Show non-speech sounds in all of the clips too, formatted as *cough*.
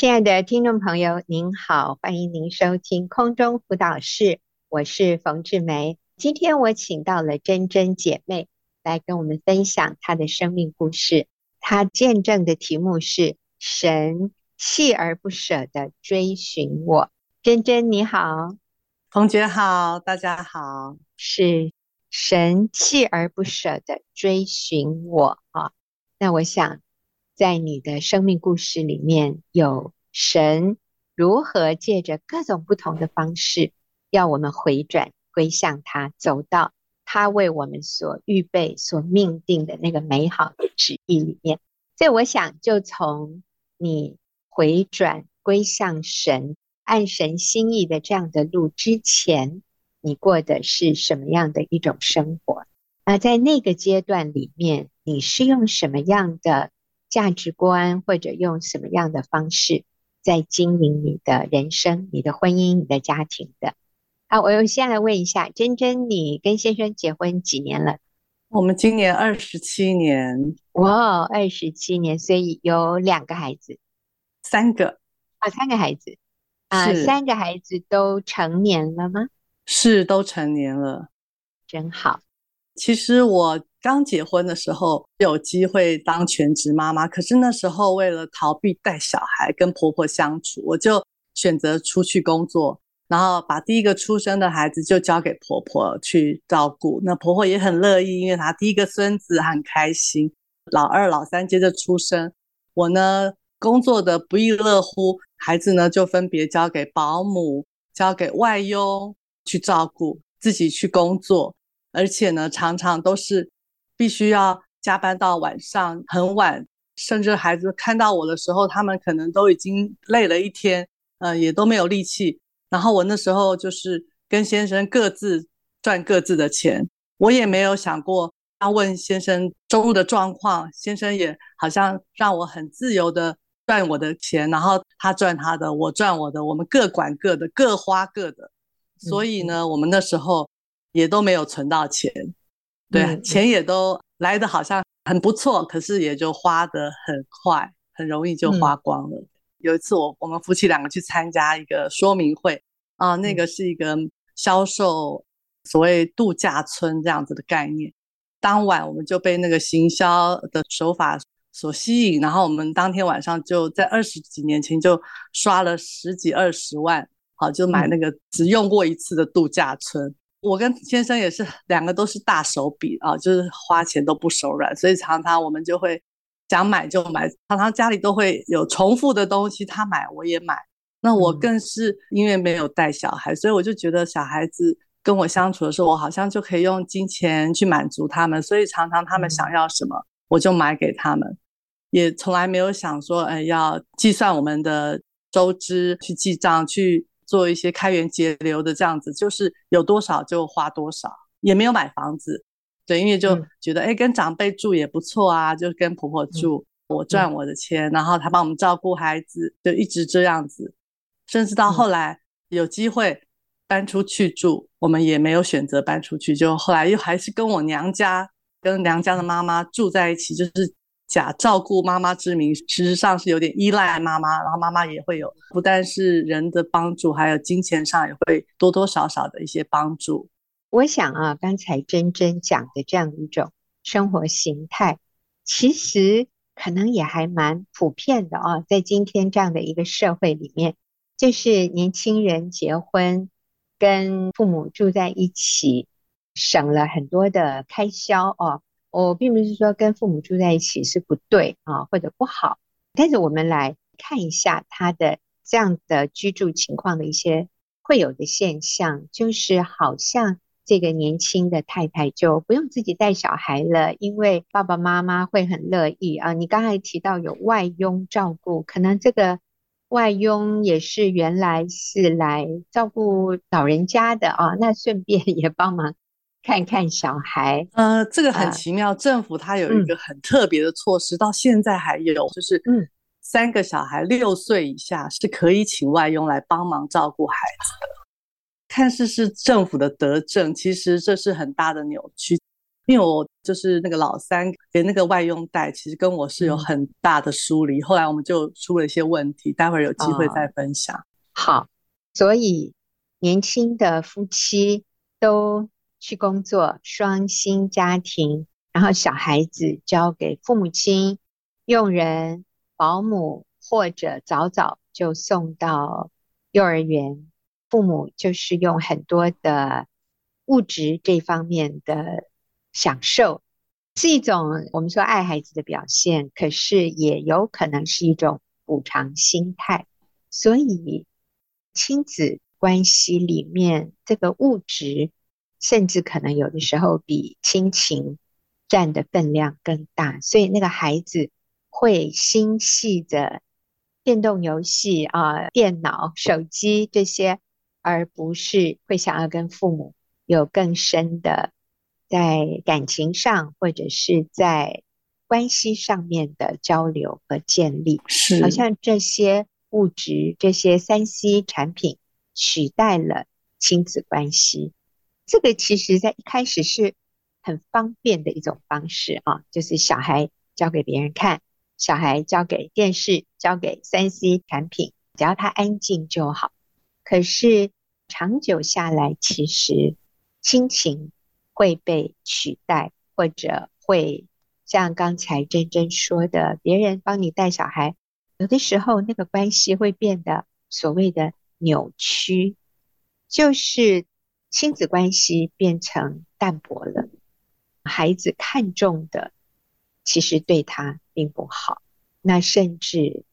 亲爱的听众朋友，您好，欢迎您收听空中辅导室，我是冯志梅。今天我请到了珍珍姐妹来跟我们分享她的生命故事。她见证的题目是“神锲而不舍地追寻我”。珍珍你好，冯姐好，大家好。是神锲而不舍地追寻我啊！那我想。在你的生命故事里面，有神如何借着各种不同的方式，要我们回转归向他，走到他为我们所预备、所命定的那个美好的旨意里面。所以，我想就从你回转归向神、按神心意的这样的路之前，你过的是什么样的一种生活？那在那个阶段里面，你是用什么样的价值观，或者用什么样的方式在经营你的人生、你的婚姻、你的家庭的？啊，我先来问一下，珍珍，你跟先生结婚几年了？我们今年二十七年。哇，二十七年，所以有两个孩子，三个啊，三个孩子啊，三个孩子都成年了吗？是，都成年了，真好。其实我。刚结婚的时候有机会当全职妈妈，可是那时候为了逃避带小孩跟婆婆相处，我就选择出去工作，然后把第一个出生的孩子就交给婆婆去照顾。那婆婆也很乐意，因为她第一个孙子很开心。老二、老三接着出生，我呢工作的不亦乐乎，孩子呢就分别交给保姆、交给外佣去照顾，自己去工作，而且呢常常都是。必须要加班到晚上很晚，甚至孩子看到我的时候，他们可能都已经累了一天，呃，也都没有力气。然后我那时候就是跟先生各自赚各自的钱，我也没有想过要问先生收入的状况，先生也好像让我很自由的赚我的钱，然后他赚他的，我赚我的，我们各管各的，各花各的。所以呢，我们那时候也都没有存到钱。对，嗯、钱也都来的好像很不错，可是也就花得很快，很容易就花光了。嗯、有一次我，我我们夫妻两个去参加一个说明会啊，那个是一个销售所谓度假村这样子的概念。当晚我们就被那个行销的手法所吸引，然后我们当天晚上就在二十几年前就刷了十几二十万，好，就买那个只用过一次的度假村。我跟先生也是两个都是大手笔啊，就是花钱都不手软，所以常常我们就会想买就买，常常家里都会有重复的东西，他买我也买。那我更是因为没有带小孩，所以我就觉得小孩子跟我相处的时候，我好像就可以用金钱去满足他们，所以常常他们想要什么，我就买给他们，也从来没有想说，哎，要计算我们的收支，去记账去。做一些开源节流的这样子，就是有多少就花多少，也没有买房子，对，因为就觉得哎、嗯，跟长辈住也不错啊，就跟婆婆住，嗯、我赚我的钱，嗯、然后她帮我们照顾孩子，就一直这样子，甚至到后来有机会搬出去住，我们也没有选择搬出去，就后来又还是跟我娘家，跟娘家的妈妈住在一起，就是。假照顾妈妈之名，事实上是有点依赖妈妈，然后妈妈也会有不但是人的帮助，还有金钱上也会多多少少的一些帮助。我想啊，刚才真真讲的这样一种生活形态，其实可能也还蛮普遍的啊，在今天这样的一个社会里面，就是年轻人结婚跟父母住在一起，省了很多的开销哦。我并不是说跟父母住在一起是不对啊，或者不好，但是我们来看一下他的这样的居住情况的一些会有的现象，就是好像这个年轻的太太就不用自己带小孩了，因为爸爸妈妈会很乐意啊。你刚才提到有外佣照顾，可能这个外佣也是原来是来照顾老人家的啊，那顺便也帮忙。看看小孩，呃，这个很奇妙。呃、政府它有一个很特别的措施，嗯、到现在还有，就是嗯，三个小孩六岁以下是可以请外佣来帮忙照顾孩子的。看似是政府的德政，其实这是很大的扭曲，因为我就是那个老三，给那个外佣带，其实跟我是有很大的疏离。嗯、后来我们就出了一些问题，待会儿有机会再分享。哦、好，所以年轻的夫妻都去工作，双薪家庭，然后小孩子交给父母亲、佣人、保姆，或者早早就送到幼儿园，父母就是用很多的物质这方面的。享受是一种我们说爱孩子的表现，可是也有可能是一种补偿心态。所以亲子关系里面，这个物质甚至可能有的时候比亲情占的分量更大。所以那个孩子会心系着电动游戏啊、电脑、手机这些，而不是会想要跟父母有更深的。在感情上或者是在关系上面的交流和建立，是好像这些物质、这些三 C 产品取代了亲子关系。这个其实在一开始是很方便的一种方式啊，就是小孩交给别人看，小孩交给电视、交给三 C 产品，只要他安静就好。可是长久下来，其实亲情。会被取代，或者会像刚才珍珍说的，别人帮你带小孩，有的时候那个关系会变得所谓的扭曲，就是亲子关系变成淡薄了，孩子看重的其实对他并不好，那甚至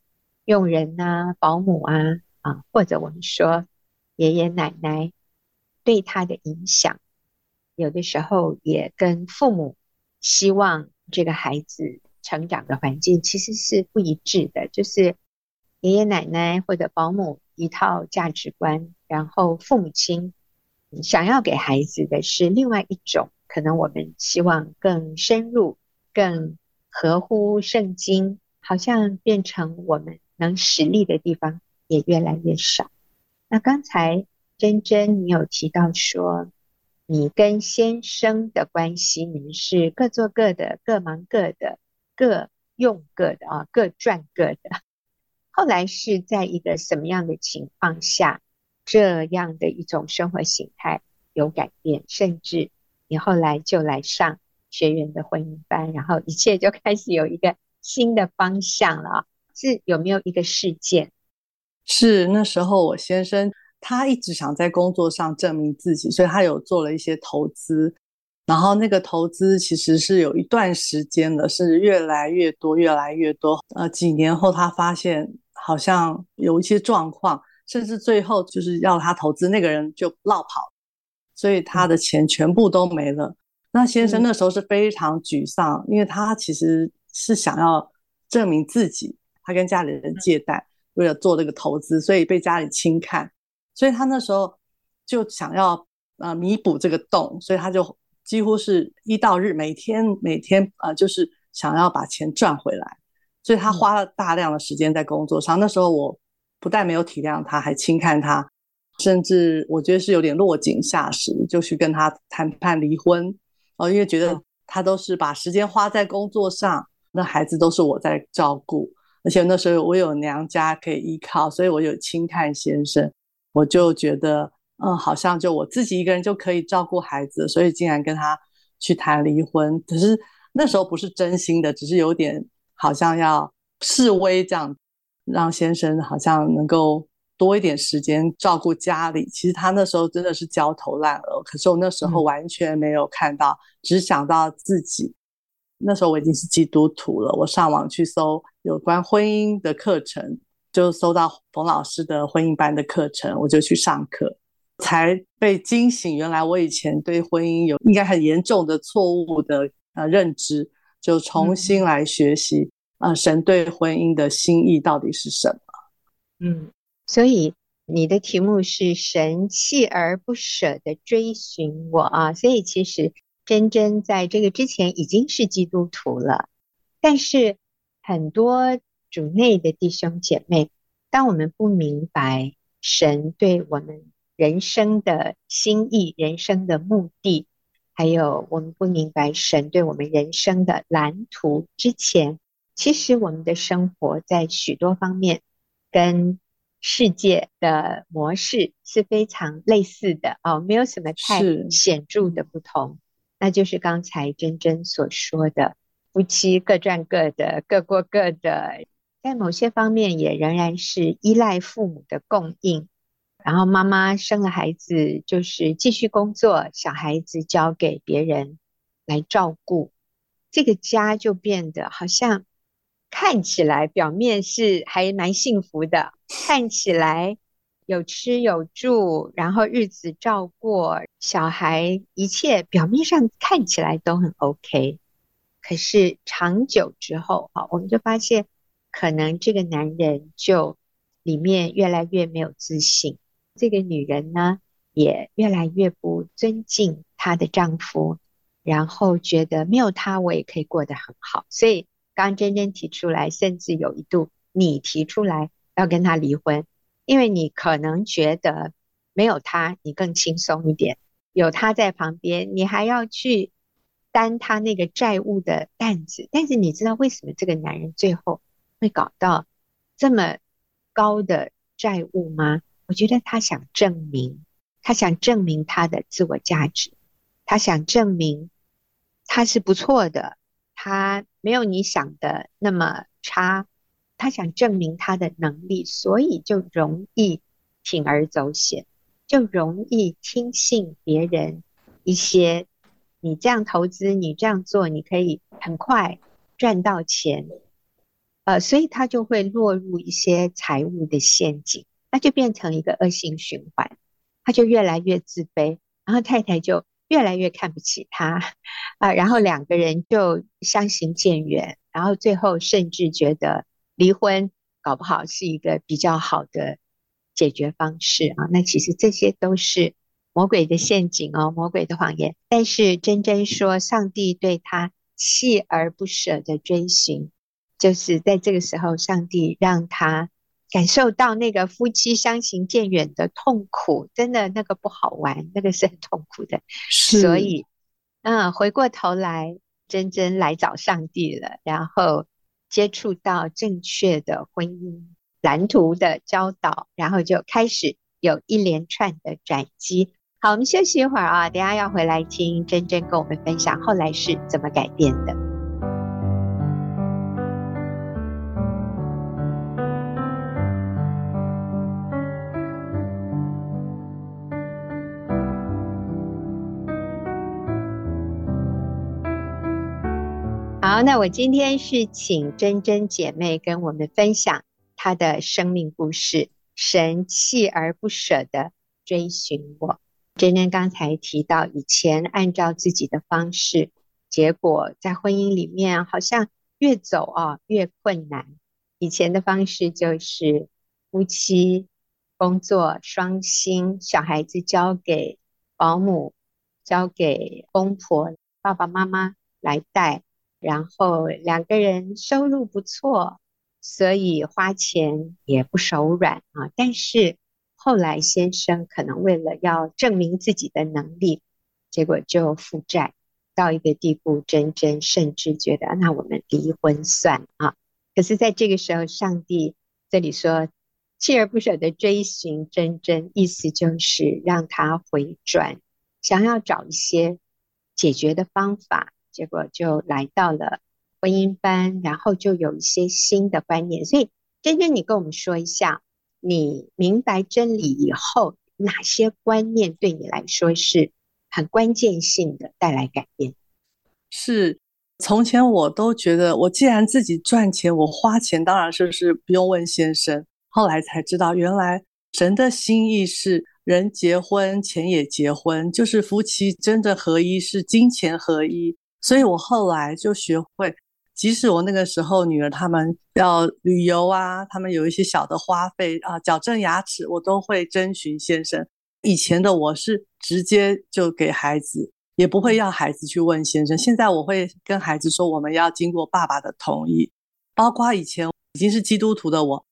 佣人啊、保姆啊啊，或者我们说爷爷奶奶对他的影响。有的时候也跟父母希望这个孩子成长的环境其实是不一致的，就是爷爷奶奶或者保姆一套价值观，然后父母亲想要给孩子的是另外一种，可能我们希望更深入、更合乎圣经，好像变成我们能实力的地方也越来越少。那刚才珍珍你有提到说。你跟先生的关系，你们是各做各的，各忙各的，各用各的啊，各赚各的。*laughs* 后来是在一个什么样的情况下，这样的一种生活形态有改变，甚至你后来就来上学员的婚姻班，然后一切就开始有一个新的方向了？是有没有一个事件？是那时候我先生。他一直想在工作上证明自己，所以他有做了一些投资，然后那个投资其实是有一段时间了，是越来越多，越来越多。呃，几年后他发现好像有一些状况，甚至最后就是要他投资那个人就落跑，所以他的钱全部都没了。那先生那时候是非常沮丧，因为他其实是想要证明自己，他跟家里人借贷，为了做这个投资，所以被家里轻看。所以他那时候就想要呃弥补这个洞，所以他就几乎是一到日每天每天呃就是想要把钱赚回来，所以他花了大量的时间在工作上。那时候我不但没有体谅他，还轻看他，甚至我觉得是有点落井下石，就去跟他谈判离婚哦，因为觉得他都是把时间花在工作上，那孩子都是我在照顾，而且那时候我有娘家可以依靠，所以我有轻看先生。我就觉得，嗯，好像就我自己一个人就可以照顾孩子，所以竟然跟他去谈离婚。可是那时候不是真心的，只是有点好像要示威这样，让先生好像能够多一点时间照顾家里。其实他那时候真的是焦头烂额，可是我那时候完全没有看到，嗯、只想到自己。那时候我已经是基督徒了，我上网去搜有关婚姻的课程。就搜到冯老师的婚姻班的课程，我就去上课，才被惊醒。原来我以前对婚姻有应该很严重的错误的呃认知，就重新来学习啊、神对婚姻的心意到底是什么？嗯，所以你的题目是神锲而不舍的追寻我啊，所以其实真真在这个之前已经是基督徒了，但是很多。主内的弟兄姐妹，当我们不明白神对我们人生的心意、人生的目的，还有我们不明白神对我们人生的蓝图之前，其实我们的生活在许多方面跟世界的模式是非常类似的哦，没有什么太显著的不同。那就是刚才珍珍所说的，夫妻各赚各的，各过各的，在某些方面也仍然是依赖父母的供应。然后妈妈生了孩子，就是继续工作，小孩子交给别人来照顾，这个家就变得好像看起来表面是还蛮幸福的，看起来有吃有住，然后日子照过，小孩一切表面上看起来都很 OK，可是长久之后，哈，我们就发现，可能这个男人就里面越来越没有自信。这个女人呢，也越来越不尊敬她的丈夫，然后觉得没有他我也可以过得很好。所以刚真真提出来，甚至有一度你提出来要跟他离婚，因为你可能觉得没有他你更轻松一点，有他在旁边，你还要去担他那个债务的担子。但是你知道为什么这个男人最后会搞到这么高的债务吗？我觉得他想证明，他想证明他的自我价值，他想证明他是不错的，他没有你想的那么差，他想证明他的能力，所以就容易铤而走险，就容易听信别人一些，你这样投资，你这样做，你可以很快赚到钱，呃，所以他就会落入一些财务的陷阱。那就变成一个恶性循环，他就越来越自卑，然后太太就越来越看不起他，啊，然后两个人就相行渐远，然后最后甚至觉得离婚搞不好是一个比较好的解决方式啊。那其实这些都是魔鬼的陷阱哦，魔鬼的谎言。但是珍珍说，上帝对他锲而不舍的追寻，就是在这个时候，上帝让他。感受到那个夫妻相行渐远的痛苦，真的那个不好玩，那个是很痛苦的。所以，嗯，回过头来，珍珍来找上帝了，然后接触到正确的婚姻蓝图的教导，然后就开始有一连串的转机。好，我们休息一会儿啊，等下要回来听珍珍跟我们分享后来是怎么改变的。好，那我今天是请珍珍姐妹跟我们分享她的生命故事。神锲而不舍地追寻我。珍珍刚才提到，以前按照自己的方式，结果在婚姻里面好像越走啊越困难。以前的方式就是夫妻工作双薪，小孩子交给保姆，交给公婆，爸爸妈妈来带。然后两个人收入不错，所以花钱也不手软啊。但是后来先生可能为了要证明自己的能力，结果就负债到一个地步，真真甚至觉得那我们离婚算啊。可是在这个时候，上帝这里说锲而不舍的追寻真真，意思就是让他回转，想要找一些解决的方法。结果就来到了婚姻班，然后就有一些新的观念。所以，娟娟，你跟我们说一下，你明白真理以后，哪些观念对你来说是很关键性的，带来改变？是，从前我都觉得，我既然自己赚钱，我花钱当然是不是不用问先生。后来才知道，原来神的心意是人结婚，钱也结婚，就是夫妻真的合一，是金钱合一。所以我后来就学会，即使我那个时候女儿他们要旅游啊，他们有一些小的花费啊，矫正牙齿，我都会征询先生。以前的我是直接就给孩子，也不会要孩子去问先生。现在我会跟孩子说，我们要经过爸爸的同意。包括以前已经是基督徒的我，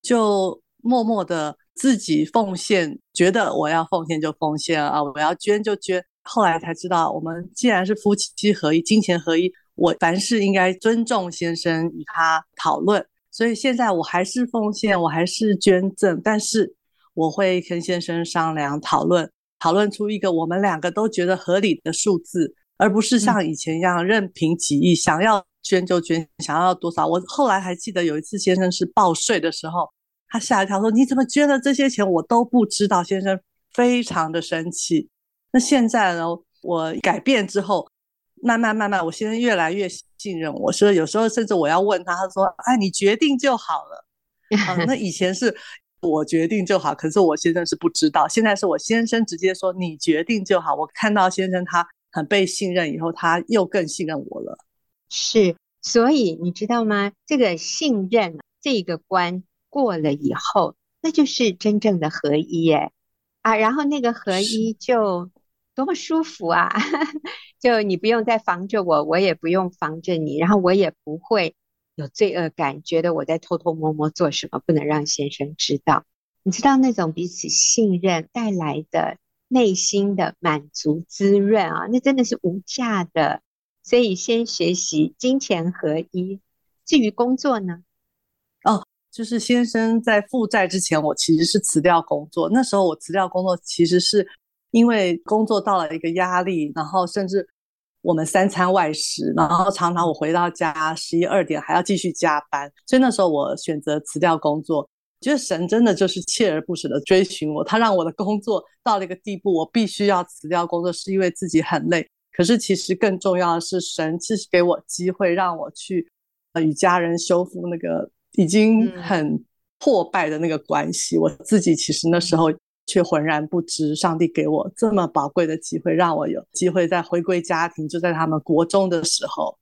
就默默的自己奉献，觉得我要奉献就奉献啊，我要捐就捐。后来才知道，我们既然是夫妻合一、金钱合一，我凡事应该尊重先生，与他讨论。所以现在我还是奉献，我还是捐赠，但是我会跟先生商量讨论，讨论出一个我们两个都觉得合理的数字，而不是像以前一样任凭己意，想要捐就捐，想要多少。我后来还记得有一次先生是报税的时候，他吓一跳说：“你怎么捐了这些钱？我都不知道。”先生非常的生气。那现在呢？我改变之后。慢慢慢慢，我先生越来越信任我，所以有时候甚至我要问他，他说：“哎，你决定就好了。啊”那以前是我决定就好，可是我先生是不知道。现在是我先生直接说：“你决定就好。”我看到先生他很被信任以后，他又更信任我了。是，所以你知道吗？这个信任这个关过了以后，那就是真正的合一耶啊！然后那个合一就。多么舒服啊！*laughs* 就你不用再防着我，我也不用防着你，然后我也不会有罪恶感，觉得我在偷偷摸摸做什么，不能让先生知道。你知道那种彼此信任带来的内心的满足滋润啊，那真的是无价的。所以先学习金钱合一。至于工作呢？哦，就是先生在负债之前，我其实是辞掉工作。那时候我辞掉工作，其实是。因为工作到了一个压力，然后甚至我们三餐外食，然后常常我回到家十一二点还要继续加班，所以那时候我选择辞掉工作。觉得神真的就是锲而不舍的追寻我，他让我的工作到了一个地步，我必须要辞掉工作，是因为自己很累。可是其实更重要的是，神其实给我机会让我去呃与家人修复那个已经很破败的那个关系。嗯、我自己其实那时候。却浑然不知，上帝给我这么宝贵的机会，让我有机会再回归家庭。就在他们国中的时候，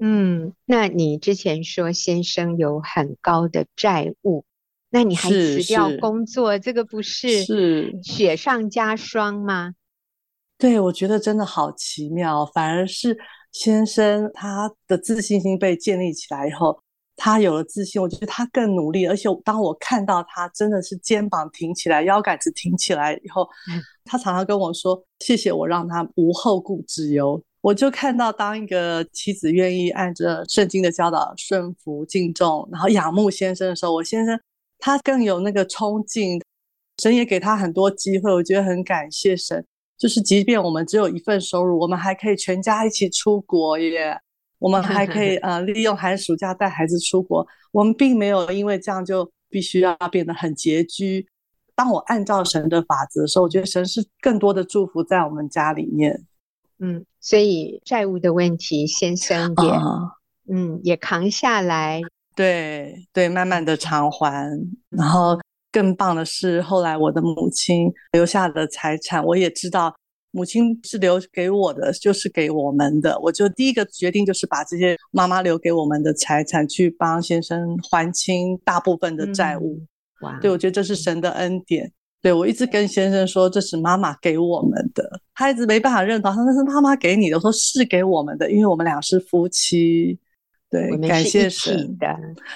嗯，那你之前说先生有很高的债务，那你还辞掉工作，这个不是是雪上加霜吗？对，我觉得真的好奇妙，反而是先生他的自信心被建立起来以后。他有了自信，我觉得他更努力，而且当我看到他真的是肩膀挺起来，腰杆子挺起来以后，嗯、他常常跟我说：“谢谢我让他无后顾之忧。”我就看到，当一个妻子愿意按着圣经的教导顺服、敬重，然后仰慕先生的时候，我先生他更有那个冲劲。神也给他很多机会，我觉得很感谢神。就是即便我们只有一份收入，我们还可以全家一起出国耶。我们 *laughs* 还可以呃利用寒暑假带孩子出国，我们并没有因为这样就必须要变得很拮据。当我按照神的法则的时候，我觉得神是更多的祝福在我们家里面。嗯，所以债务的问题，先生也、uh, 嗯也扛下来，对对，慢慢的偿还。然后更棒的是，后来我的母亲留下的财产，我也知道。母亲是留给我的，就是给我们的。我就第一个决定就是把这些妈妈留给我们的财产去帮先生还清大部分的债务。嗯、哇，对，我觉得这是神的恩典。对，我一直跟先生说，这是妈妈给我们的，他一直没办法认同，他说那是妈妈给你的。我说是给我们的，因为我们俩是夫妻。对，感谢神的，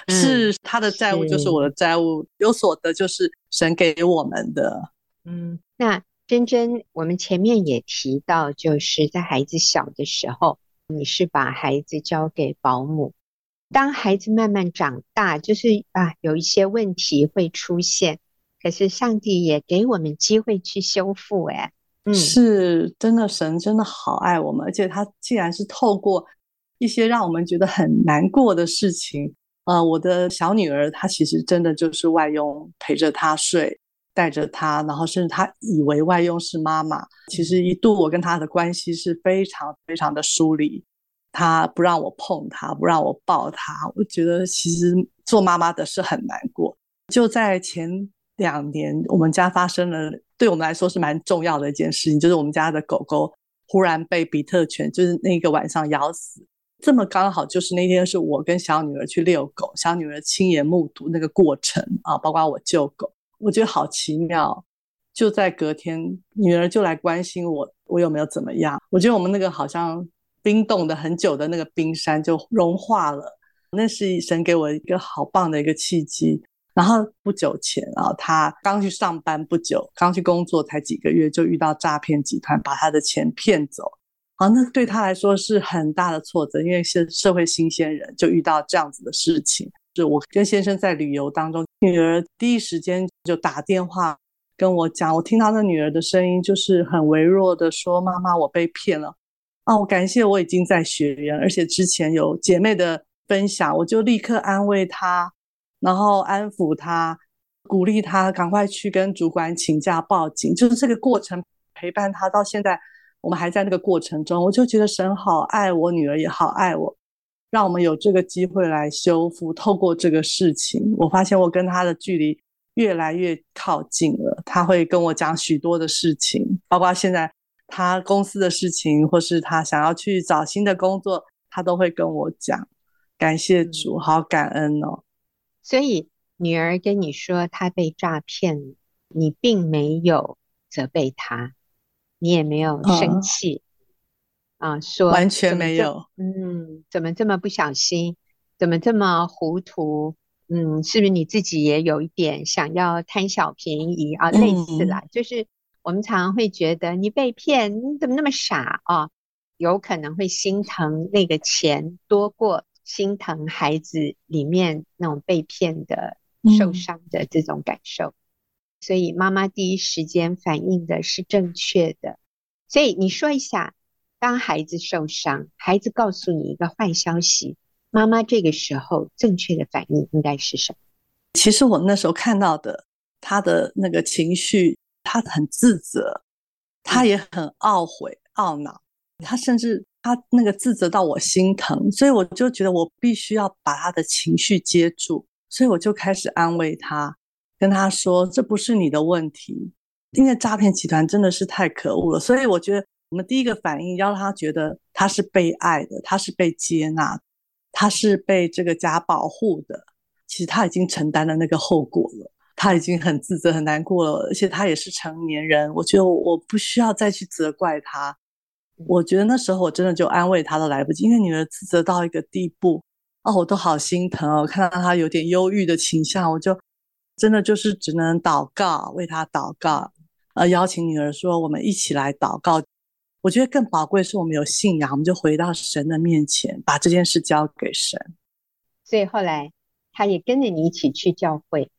是他的债务就是我的债务，有所得就是神给我们的。嗯，那。真真，我们前面也提到，就是在孩子小的时候，你是把孩子交给保姆。当孩子慢慢长大，就是啊，有一些问题会出现，可是上帝也给我们机会去修复。哎，嗯，是真的，神真的好爱我们，而且他既然是透过一些让我们觉得很难过的事情，呃，我的小女儿她其实真的就是外佣陪着她睡。带着他，然后甚至他以为外佣是妈妈，其实一度我跟他的关系是非常非常的疏离，他不让我碰他，不让我抱他，我觉得其实做妈妈的是很难过。就在前两年，我们家发生了对我们来说是蛮重要的一件事情，就是我们家的狗狗忽然被比特犬就是那个晚上咬死，这么刚好就是那天是我跟小女儿去遛狗，小女儿亲眼目睹那个过程啊，包括我救狗。我觉得好奇妙，就在隔天，女儿就来关心我，我有没有怎么样？我觉得我们那个好像冰冻的很久的那个冰山就融化了，那是神给我一个好棒的一个契机。然后不久前啊，他刚去上班不久，刚去工作才几个月，就遇到诈骗集团把他的钱骗走。啊，那对他来说是很大的挫折，因为是社会新鲜人，就遇到这样子的事情。就我跟先生在旅游当中，女儿第一时间就打电话跟我讲，我听到那女儿的声音，就是很微弱的说：“妈妈，我被骗了。”啊，我感谢我已经在学员，而且之前有姐妹的分享，我就立刻安慰她。然后安抚她，鼓励她赶快去跟主管请假报警。就是这个过程陪伴她到现在，我们还在那个过程中。我就觉得神好爱我，女儿也好爱我，让我们有这个机会来修复。透过这个事情，我发现我跟他的距离越来越靠近了。他会跟我讲许多的事情，包括现在他公司的事情，或是他想要去找新的工作，他都会跟我讲。感谢主，好感恩哦。所以女儿跟你说她被诈骗，你并没有责备她，你也没有生气，嗯、啊，说完全没有，嗯，怎么这么不小心，怎么这么糊涂，嗯，是不是你自己也有一点想要贪小便宜啊？类似啦，嗯、就是我们常常会觉得你被骗，你怎么那么傻啊？有可能会心疼那个钱多过。心疼孩子里面那种被骗的、受伤的这种感受，嗯、所以妈妈第一时间反应的是正确的。所以你说一下，当孩子受伤，孩子告诉你一个坏消息，妈妈这个时候正确的反应应该是什么？其实我那时候看到的，他的那个情绪，他很自责，他也很懊悔、懊恼，他甚至。他那个自责到我心疼，所以我就觉得我必须要把他的情绪接住，所以我就开始安慰他，跟他说这不是你的问题，因为诈骗集团真的是太可恶了。所以我觉得我们第一个反应要让他觉得他是被爱的，他是被接纳，他是被这个家保护的。其实他已经承担了那个后果了，他已经很自责、很难过了，而且他也是成年人。我觉得我不需要再去责怪他。我觉得那时候我真的就安慰他都来不及，因为女儿自责到一个地步，哦，我都好心疼哦。看到他有点忧郁的倾向，我就真的就是只能祷告，为他祷告，呃，邀请女儿说，我们一起来祷告。我觉得更宝贵是我们有信仰，我们就回到神的面前，把这件事交给神。所以后来他也跟着你一起去教会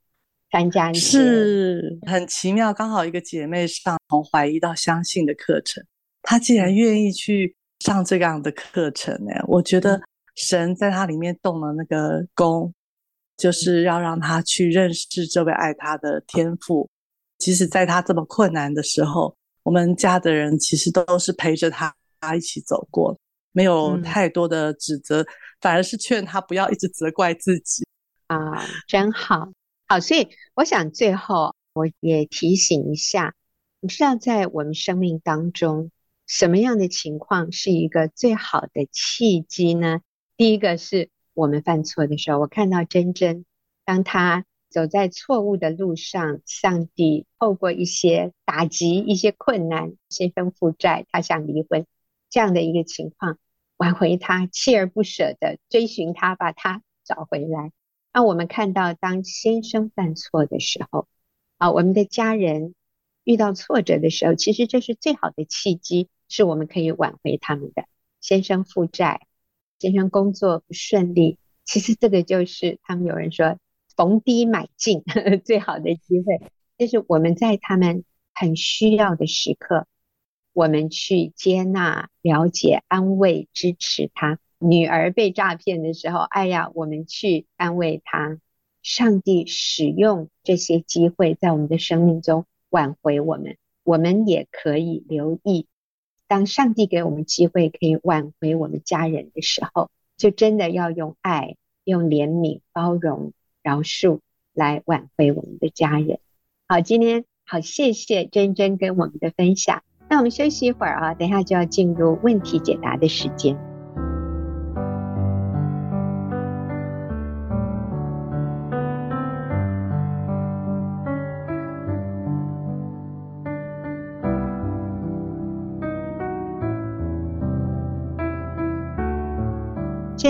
参加一些，是很奇妙，刚好一个姐妹上从怀疑到相信的课程。她竟然愿意去上这样的课程呢，我觉得神在她里面动了那个功，就是要让她去认识这位爱她的天赋。即使在她这么困难的时候，我们家的人其实都是陪着他一起走过，没有太多的指责，反而是劝他不要一直责怪自己。啊，真好，好，所以我想最后我也提醒一下，你知道在我们生命当中。什么样的情况是一个最好的契机呢？第一个是我们犯错的时候，我看到真真，当他走在错误的路上，上帝透过一些打击、一些困难、先生负债，他想离婚这样的一个情况，挽回他，锲而不舍的追寻他，把他找回来。那我们看到，当先生犯错的时候，啊，我们的家人遇到挫折的时候，其实这是最好的契机。是我们可以挽回他们的。先生负债，先生工作不顺利，其实这个就是他们有人说逢低买进呵呵 *laughs* 最好的机会，就是我们在他们很需要的时刻，我们去接纳、了解、安慰、支持他。女儿被诈骗的时候，哎呀，我们去安慰他。上帝使用这些机会在我们的生命中挽回我们，我们也可以留意。当上帝给我们机会可以挽回我们家人的时候，就真的要用爱、用怜悯、包容、饶恕来挽回我们的家人。好，今天好，谢谢珍珍跟我们的分享。那我们休息一会儿啊，等一下就要进入问题解答的时间。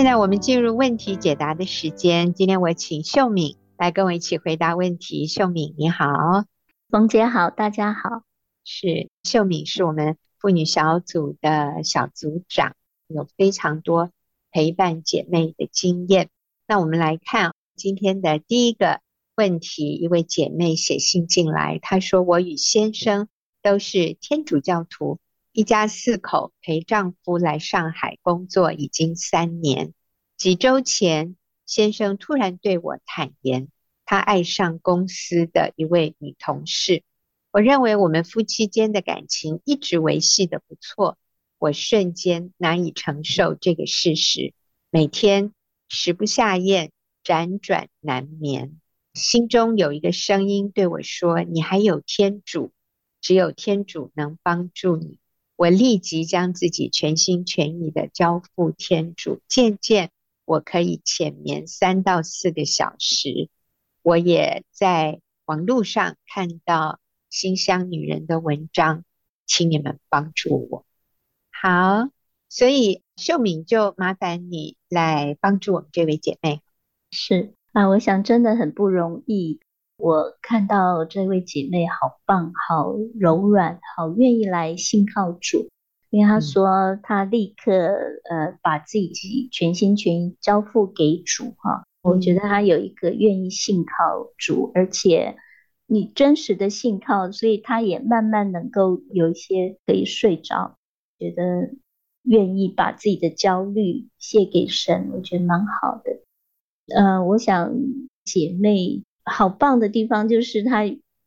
现在我们进入问题解答的时间。今天我请秀敏来跟我一起回答问题。秀敏你好，冯姐好，大家好。是秀敏是我们妇女小组的小组长，有非常多陪伴姐妹的经验。那我们来看今天的第一个问题，一位姐妹写信进来，她说：“我与先生都是天主教徒，一家四口陪丈夫来上海工作已经三年。几周前，先生突然对我坦言，他爱上公司的一位女同事。”我认为我们夫妻间的感情一直维系的不错，我瞬间难以承受这个事实，每天食不下咽，辗转难眠，心中有一个声音对我说：“你还有天主，只有天主能帮助你。”我立即将自己全心全意的交付天主，渐渐我可以浅眠三到四个小时。我也在网络上看到。馨香女人的文章，请你们帮助我。好，所以秀敏就麻烦你来帮助我们这位姐妹。是啊，我想真的很不容易。我看到这位姐妹好棒，好柔软，好愿意来信靠主。因为她说她立刻呃把自己全心全意交付给主哈。我觉得她有一个愿意信靠主，而且。你真实的信靠，所以她也慢慢能够有一些可以睡着，觉得愿意把自己的焦虑卸给神，我觉得蛮好的。呃，我想姐妹好棒的地方就是他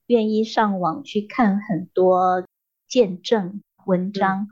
愿意上网去看很多见证文章，嗯、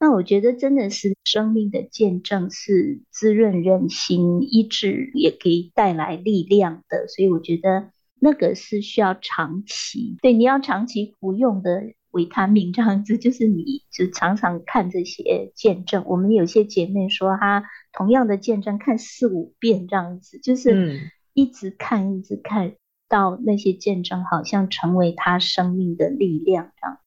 那我觉得真的是生命的见证，是滋润人心、医治，也可以带来力量的，所以我觉得。那个是需要长期，对，你要长期服用的维他命，这样子就是你就常常看这些见证。我们有些姐妹说，她同样的见证看四五遍这样子，就是一直看，一直看到那些见证好像成为他生命的力量这样。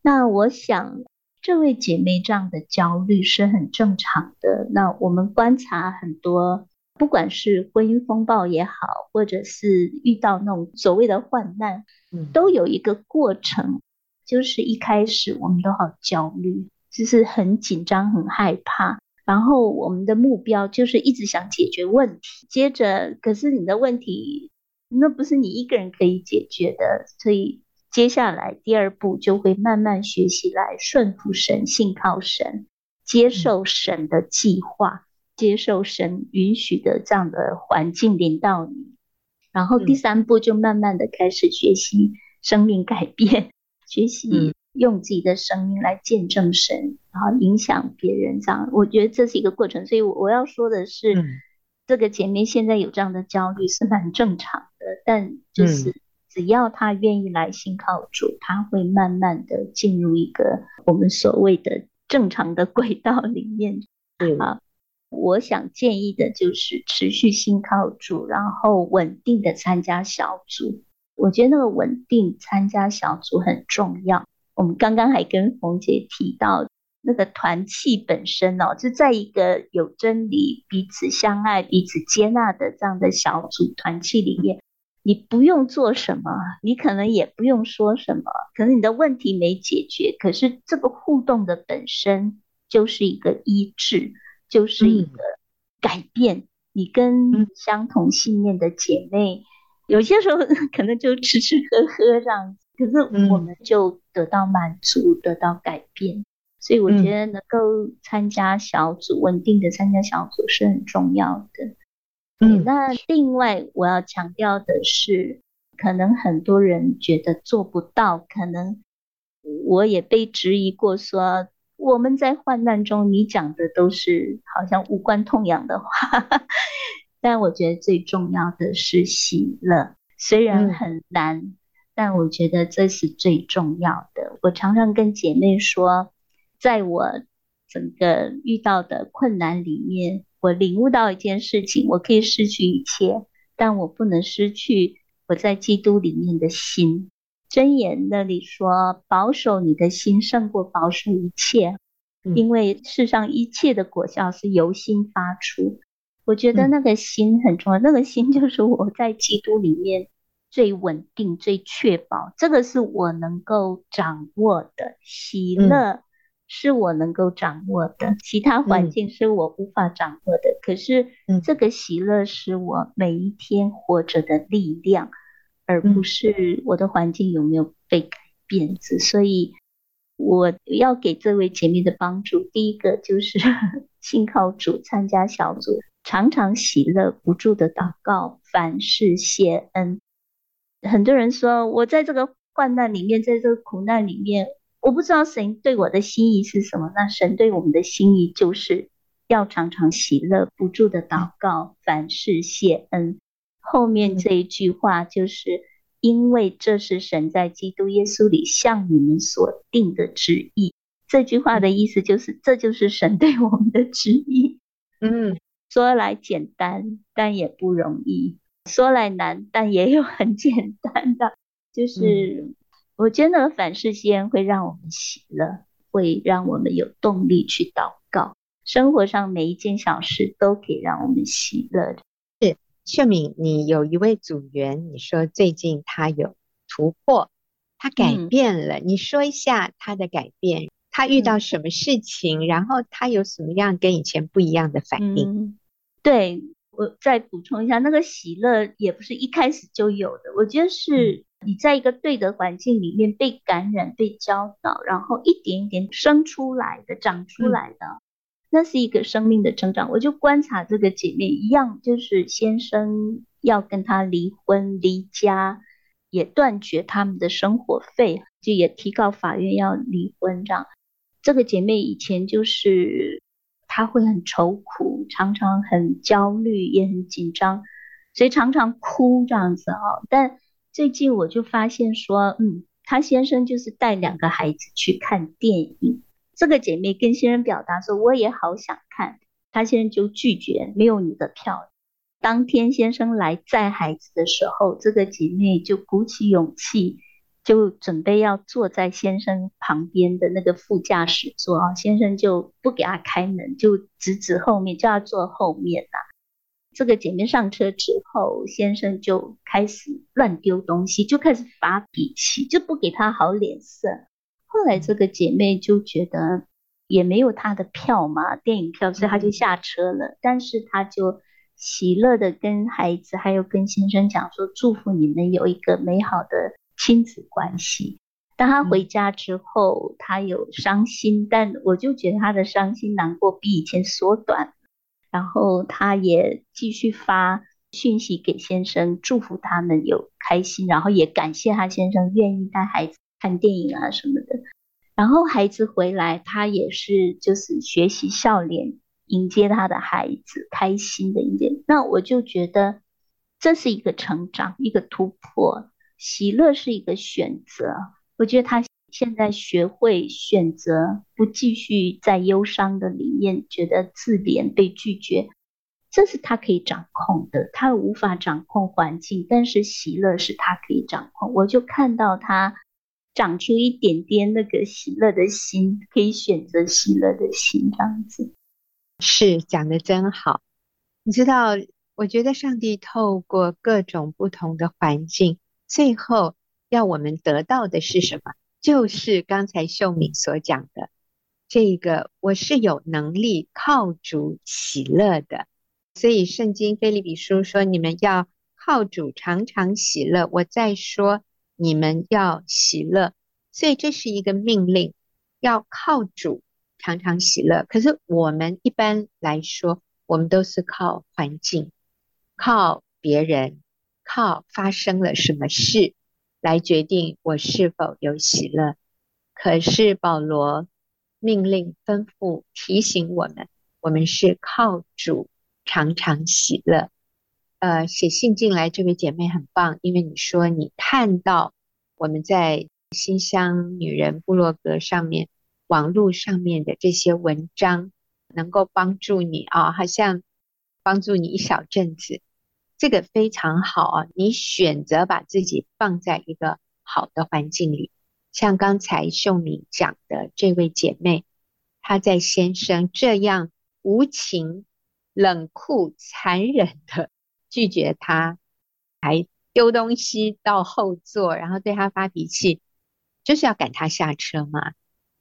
那我想，这位姐妹这样的焦虑是很正常的。那我们观察很多。不管是婚姻风暴也好，或者是遇到那种所谓的患难，嗯，都有一个过程，就是一开始我们都好焦虑，就是很紧张、很害怕，然后我们的目标就是一直想解决问题，接着可是你的问题那不是你一个人可以解决的，所以接下来第二步就会慢慢学习来顺服神、信靠神、接受神的计划。接受神允许的这样的环境临到你，然后第三步就慢慢的开始学习生命改变，*laughs* 嗯、学习用自己的声音来见证神，然后影响别人。这样，我觉得这是一个过程。所以我我要说的是，嗯、这个姐妹现在有这样的焦虑是蛮正常的，但就是只要她愿意来信靠主，她会慢慢的进入一个我们所谓的正常的轨道里面。对啊。我想建议的就是持续信靠主，然后稳定的参加小组。我觉得那个稳定参加小组很重要。我们刚刚还跟冯姐提到，那个团契本身哦，就在一个有真理、彼此相爱、彼此接纳的这样的小组团契里面，你不用做什么，你可能也不用说什么，可能你的问题没解决，可是这个互动的本身就是一个医治。就是一个改变，嗯、你跟相同信念的姐妹，嗯、有些时候 *laughs* 可能就吃吃喝喝这样子，可是我们就得到满足，嗯、得到改变。所以我觉得能够参加小组，稳、嗯、定的参加小组是很重要的。嗯，那另外我要强调的是，可能很多人觉得做不到，可能我也被质疑过说。我们在患难中，你讲的都是好像无关痛痒的话，*laughs* 但我觉得最重要的是喜乐，虽然很难，嗯、但我觉得这是最重要的。我常常跟姐妹说，在我整个遇到的困难里面，我领悟到一件事情：我可以失去一切，但我不能失去我在基督里面的心。箴言那里说：“保守你的心胜过保守一切，因为世上一切的果效是由心发出。我觉得那个心很重要，嗯、那个心就是我在基督里面最稳定、最确保，这个是我能够掌握的喜乐，是我能够掌握的，嗯、其他环境是我无法掌握的。嗯、可是这个喜乐是我每一天活着的力量，嗯、而不是我的环境有没有被改变。所以我要给这位姐妹的帮助，第一个就是 *laughs* 信靠主，参加小组。常常喜乐，不住的祷告，凡事谢恩。很多人说，我在这个患难里面，在这个苦难里面，我不知道神对我的心意是什么。那神对我们的心意，就是要常常喜乐，不住的祷告，凡事谢恩。后面这一句话就是，因为这是神在基督耶稣里向你们所定的旨意。这句话的意思就是，这就是神对我们的旨意。嗯。说来简单，但也不容易；说来难，但也有很简单的。就是、嗯、我觉得凡事谢恩会让我们喜乐，会让我们有动力去祷告。生活上每一件小事都可以让我们喜乐。是秀敏，你有一位组员，你说最近他有突破，他改变了，嗯、你说一下他的改变。他遇到什么事情，嗯、然后他有什么样跟以前不一样的反应？嗯、对，我再补充一下，那个喜乐也不是一开始就有的。我觉得是你在一个对的环境里面被感染、被教导，然后一点一点生出来的、长出来的，嗯、那是一个生命的成长。我就观察这个姐妹一样，就是先生要跟她离婚、离家，也断绝他们的生活费，就也提告法院要离婚这样。这个姐妹以前就是她会很愁苦，常常很焦虑，也很紧张，所以常常哭这样子哦。但最近我就发现说，嗯，她先生就是带两个孩子去看电影。这个姐妹跟先生表达说，我也好想看，她先生就拒绝，没有你的票。当天先生来载孩子的时候，这个姐妹就鼓起勇气。就准备要坐在先生旁边的那个副驾驶座啊，先生就不给他开门，就直指后面，叫他坐后面呐。这个姐妹上车之后，先生就开始乱丢东西，就开始发脾气，就不给他好脸色。后来这个姐妹就觉得也没有她的票嘛，电影票，所以她就下车了。但是她就喜乐的跟孩子还有跟先生讲说，祝福你们有一个美好的。亲子关系，当他回家之后，他有伤心，但我就觉得他的伤心难过比以前缩短。然后他也继续发讯息给先生，祝福他们有开心，然后也感谢他先生愿意带孩子看电影啊什么的。然后孩子回来，他也是就是学习笑脸迎接他的孩子，开心的迎接。那我就觉得这是一个成长，一个突破。喜乐是一个选择，我觉得他现在学会选择不继续在忧伤的里面，觉得自怜被拒绝，这是他可以掌控的。他无法掌控环境，但是喜乐是他可以掌控。我就看到他长出一点点那个喜乐的心，可以选择喜乐的心，这样子。是，讲的真好。你知道，我觉得上帝透过各种不同的环境。最后要我们得到的是什么？就是刚才秀敏所讲的，这个我是有能力靠主喜乐的。所以圣经腓立比书说，你们要靠主常常喜乐。我再说，你们要喜乐。所以这是一个命令，要靠主常常喜乐。可是我们一般来说，我们都是靠环境，靠别人。靠发生了什么事来决定我是否有喜乐。可是保罗命令、吩咐、提醒我们，我们是靠主常常喜乐。呃，写信进来这位姐妹很棒，因为你说你看到我们在新乡女人部落格上面、网络上面的这些文章，能够帮助你啊，好像帮助你一小阵子。这个非常好啊！你选择把自己放在一个好的环境里，像刚才秀敏讲的这位姐妹，她在先生这样无情冷酷残忍的拒绝他，还丢东西到后座，然后对他发脾气，就是要赶他下车嘛，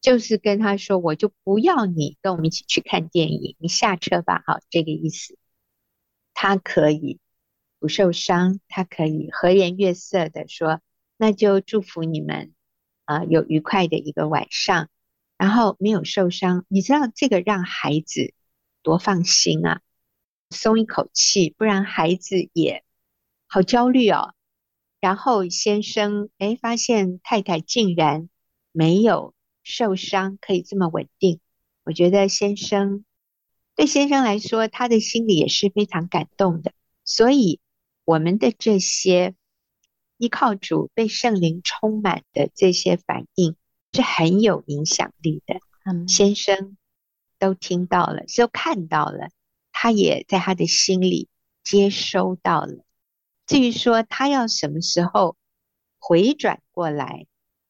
就是跟他说，我就不要你跟我们一起去看电影，你下车吧，好，这个意思。他可以不受伤，他可以和颜悦色的说，那就祝福你们啊、有愉快的一个晚上，然后没有受伤。你知道这个让孩子多放心啊，松一口气，不然孩子也好焦虑哦。然后先生哎，发现太太竟然没有受伤，可以这么稳定，我觉得先生。对先生来说，他的心里也是非常感动的。所以，我们的这些依靠主、被圣灵充满的这些反应是很有影响力的。嗯，先生都听到了，都看到了，他也在他的心里接收到了。至于说他要什么时候回转过来，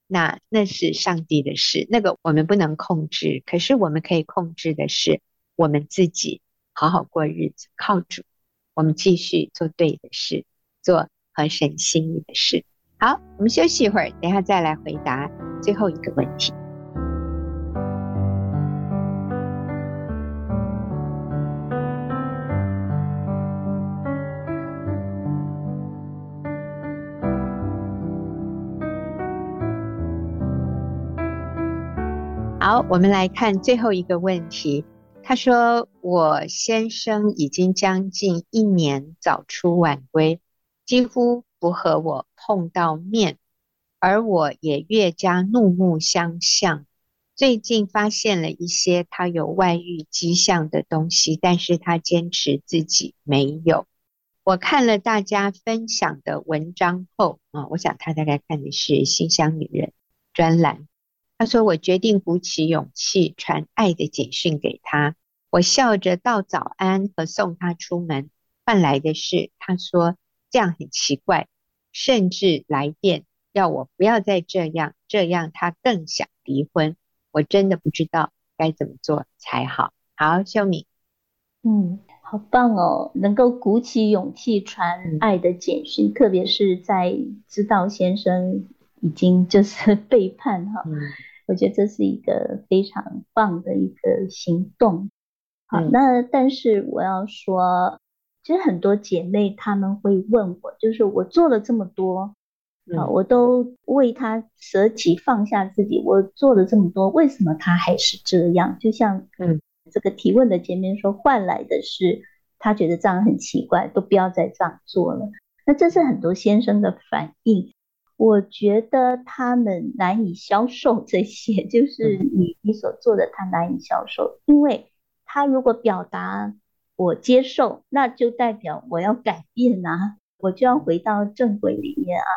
那那是上帝的事，那个我们不能控制。可是我们可以控制的是。我们自己好好过日子，靠主，我们继续做对的事，做合神心意的事。好，我们休息一会儿，等下再来回答最后一个问题。好，我们来看最后一个问题。他说：“我先生已经将近一年早出晚归，几乎不和我碰到面，而我也越加怒目相向。最近发现了一些他有外遇迹象的东西，但是他坚持自己没有。我看了大家分享的文章后，啊，我想他大概看的是《新乡女人》专栏。”他说：“我决定鼓起勇气传爱的简讯给他。我笑着道早安和送他出门，换来的是他说这样很奇怪，甚至来电要我不要再这样，这样他更想离婚。我真的不知道该怎么做才好。好，秀敏，嗯，好棒哦，能够鼓起勇气传爱的简讯，嗯、特别是在知道先生已经就是 *laughs* 背叛哈。”嗯我觉得这是一个非常棒的一个行动。好，嗯、那但是我要说，其实很多姐妹她们会问我，就是我做了这么多，嗯、啊，我都为他舍己放下自己，我做了这么多，为什么他还是这样？就像嗯，这个提问的姐妹说，换来的是他觉得这样很奇怪，都不要再这样做了。那这是很多先生的反应。我觉得他们难以消受这些，就是你你所做的，他难以消受，因为他如果表达我接受，那就代表我要改变啊，我就要回到正轨里面啊，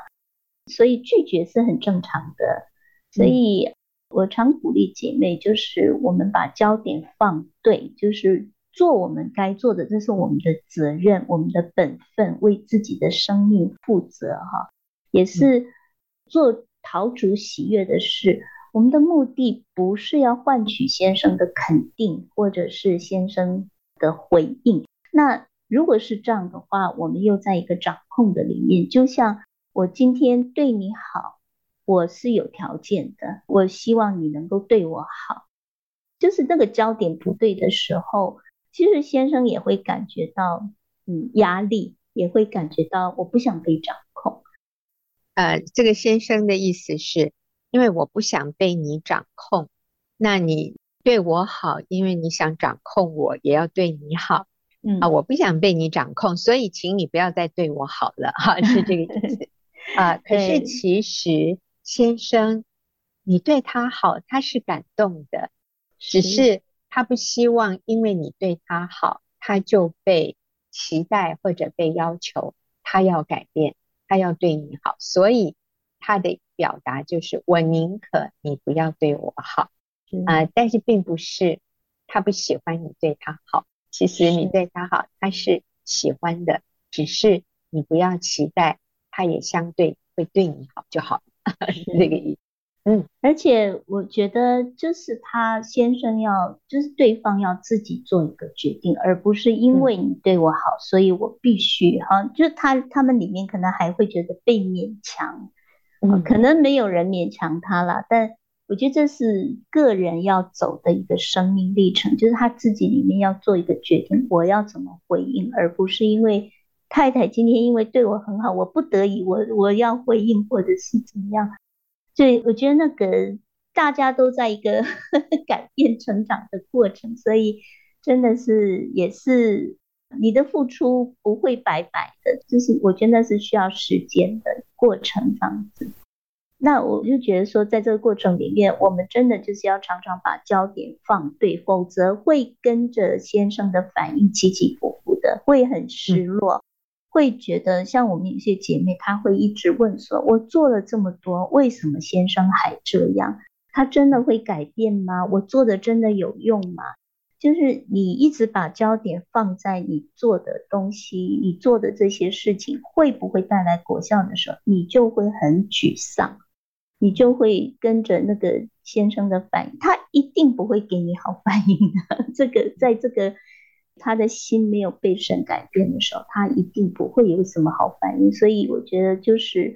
所以拒绝是很正常的。所以我常鼓励姐妹，就是我们把焦点放对，就是做我们该做的，这是我们的责任，我们的本分，为自己的生命负责哈。也是做陶主喜悦的事。我们的目的不是要换取先生的肯定，或者是先生的回应。那如果是这样的话，我们又在一个掌控的里面。就像我今天对你好，我是有条件的，我希望你能够对我好。就是那个焦点不对的时候，其实先生也会感觉到嗯压力，也会感觉到我不想被掌控。呃，这个先生的意思是，因为我不想被你掌控，那你对我好，因为你想掌控我，也要对你好。嗯啊，我不想被你掌控，所以请你不要再对我好了，哈，是这个意思。*laughs* 啊，可是其实先生，你对他好，他是感动的，只是他不希望因为你对他好，他就被期待或者被要求，他要改变。他要对你好，所以他的表达就是我宁可你不要对我好，啊、但是并不是他不喜欢你对他好，其实你对他好，他是喜欢的，只是你不要期待他也相对会对你好就好，*laughs* 是这个意思。嗯，而且我觉得就是他先生要，就是对方要自己做一个决定，而不是因为你对我好，嗯、所以我必须哈。就是他他们里面可能还会觉得被勉强，嗯，可能没有人勉强他啦，但我觉得这是个人要走的一个生命历程，就是他自己里面要做一个决定，我要怎么回应，而不是因为太太今天因为对我很好，我不得已我我要回应，或者是怎么样。所以我觉得那个大家都在一个 *laughs* 改变成长的过程，所以真的是也是你的付出不会白白的，就是我觉得那是需要时间的过程这样子。那我就觉得说，在这个过程里面，我们真的就是要常常把焦点放对，否则会跟着先生的反应起起伏伏的，会很失落。会觉得像我们有些姐妹，她会一直问说：“我做了这么多，为什么先生还这样？他真的会改变吗？我做的真的有用吗？”就是你一直把焦点放在你做的东西，你做的这些事情会不会带来果效的时候，你就会很沮丧，你就会跟着那个先生的反应，他一定不会给你好反应的。这个在这个。他的心没有被神改变的时候，他一定不会有什么好反应。所以我觉得，就是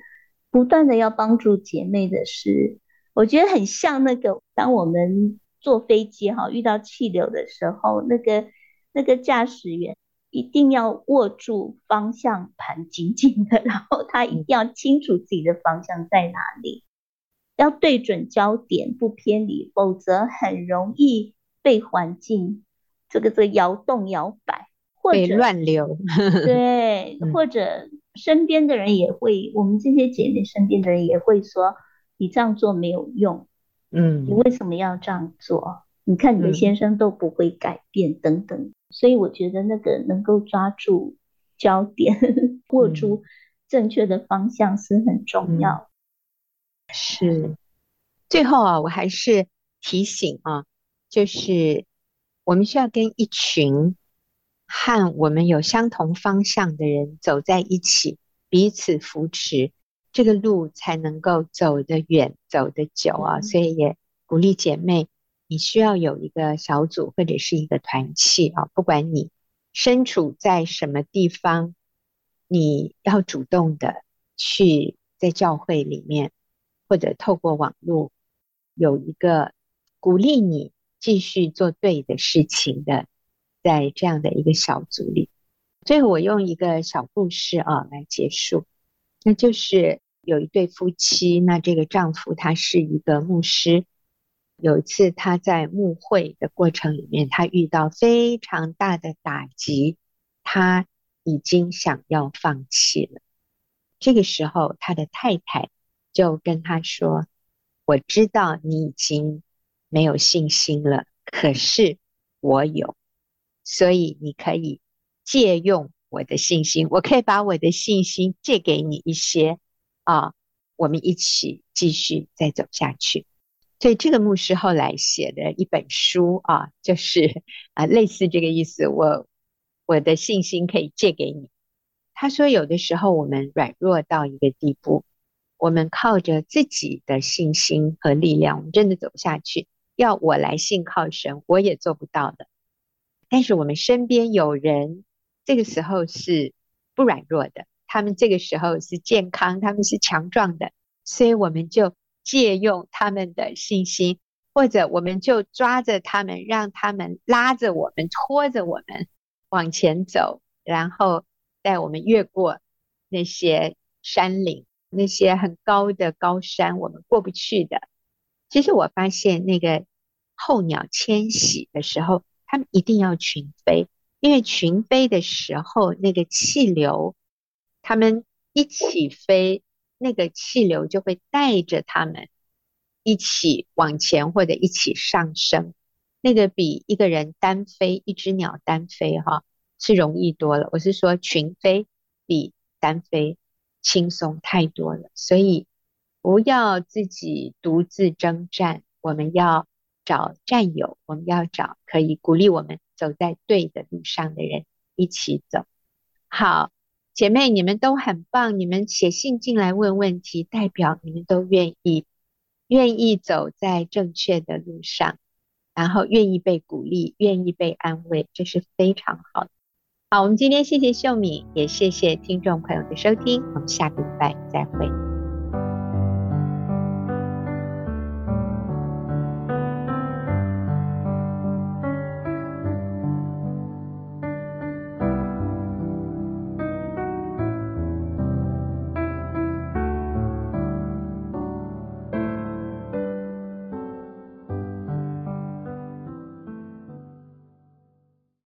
不断的要帮助姐妹的是，我觉得很像那个，当我们坐飞机哈遇到气流的时候，那个那个驾驶员一定要握住方向盘紧紧的，然后他一定要清楚自己的方向在哪里，要对准焦点不偏离，否则很容易被环境。这个这个摇动摇摆，或者乱流，*laughs* 对，或者身边的人也会，我们这些姐妹身边的人也会说，你这样做没有用，嗯，你为什么要这样做？你看你的先生都不会改变，等等。所以我觉得那个能够抓住焦点，*laughs* 握住正确的方向是很重要。是，最后啊，我还是提醒啊，就是。我们需要跟一群和我们有相同方向的人走在一起，彼此扶持，这个路才能够走得远、走得久啊！所以也鼓励姐妹，你需要有一个小组或者是一个团契啊，不管你身处在什么地方，你要主动的去在教会里面，或者透过网络有一个鼓励你。继续做对的事情的，在这样的一个小组里，最后我用一个小故事啊来结束，那就是有一对夫妻，那这个丈夫他是一个牧师，有一次他在牧会的过程里面，他遇到非常大的打击，他已经想要放弃了。这个时候，他的太太就跟他说：“我知道你已经。”没有信心了，可是我有，所以你可以借用我的信心，我可以把我的信心借给你一些啊，我们一起继续再走下去。所以这个牧师后来写的一本书啊，就是啊类似这个意思，我我的信心可以借给你。他说，有的时候我们软弱到一个地步，我们靠着自己的信心和力量，我们真的走不下去。要我来信靠神，我也做不到的。但是我们身边有人，这个时候是不软弱的，他们这个时候是健康，他们是强壮的，所以我们就借用他们的信心，或者我们就抓着他们，让他们拉着我们，拖着我们往前走，然后带我们越过那些山岭，那些很高的高山，我们过不去的。其实我发现那个。候鸟迁徙的时候，它们一定要群飞，因为群飞的时候，那个气流，它们一起飞，那个气流就会带着它们一起往前或者一起上升。那个比一个人单飞，一只鸟单飞哈，是容易多了。我是说群飞比单飞轻松太多了，所以不要自己独自征战，我们要。找战友，我们要找可以鼓励我们走在对的路上的人一起走。好，姐妹，你们都很棒，你们写信进来问问题，代表你们都愿意愿意走在正确的路上，然后愿意被鼓励，愿意被安慰，这是非常好的。好，我们今天谢谢秀敏，也谢谢听众朋友的收听，我们下个礼拜再会。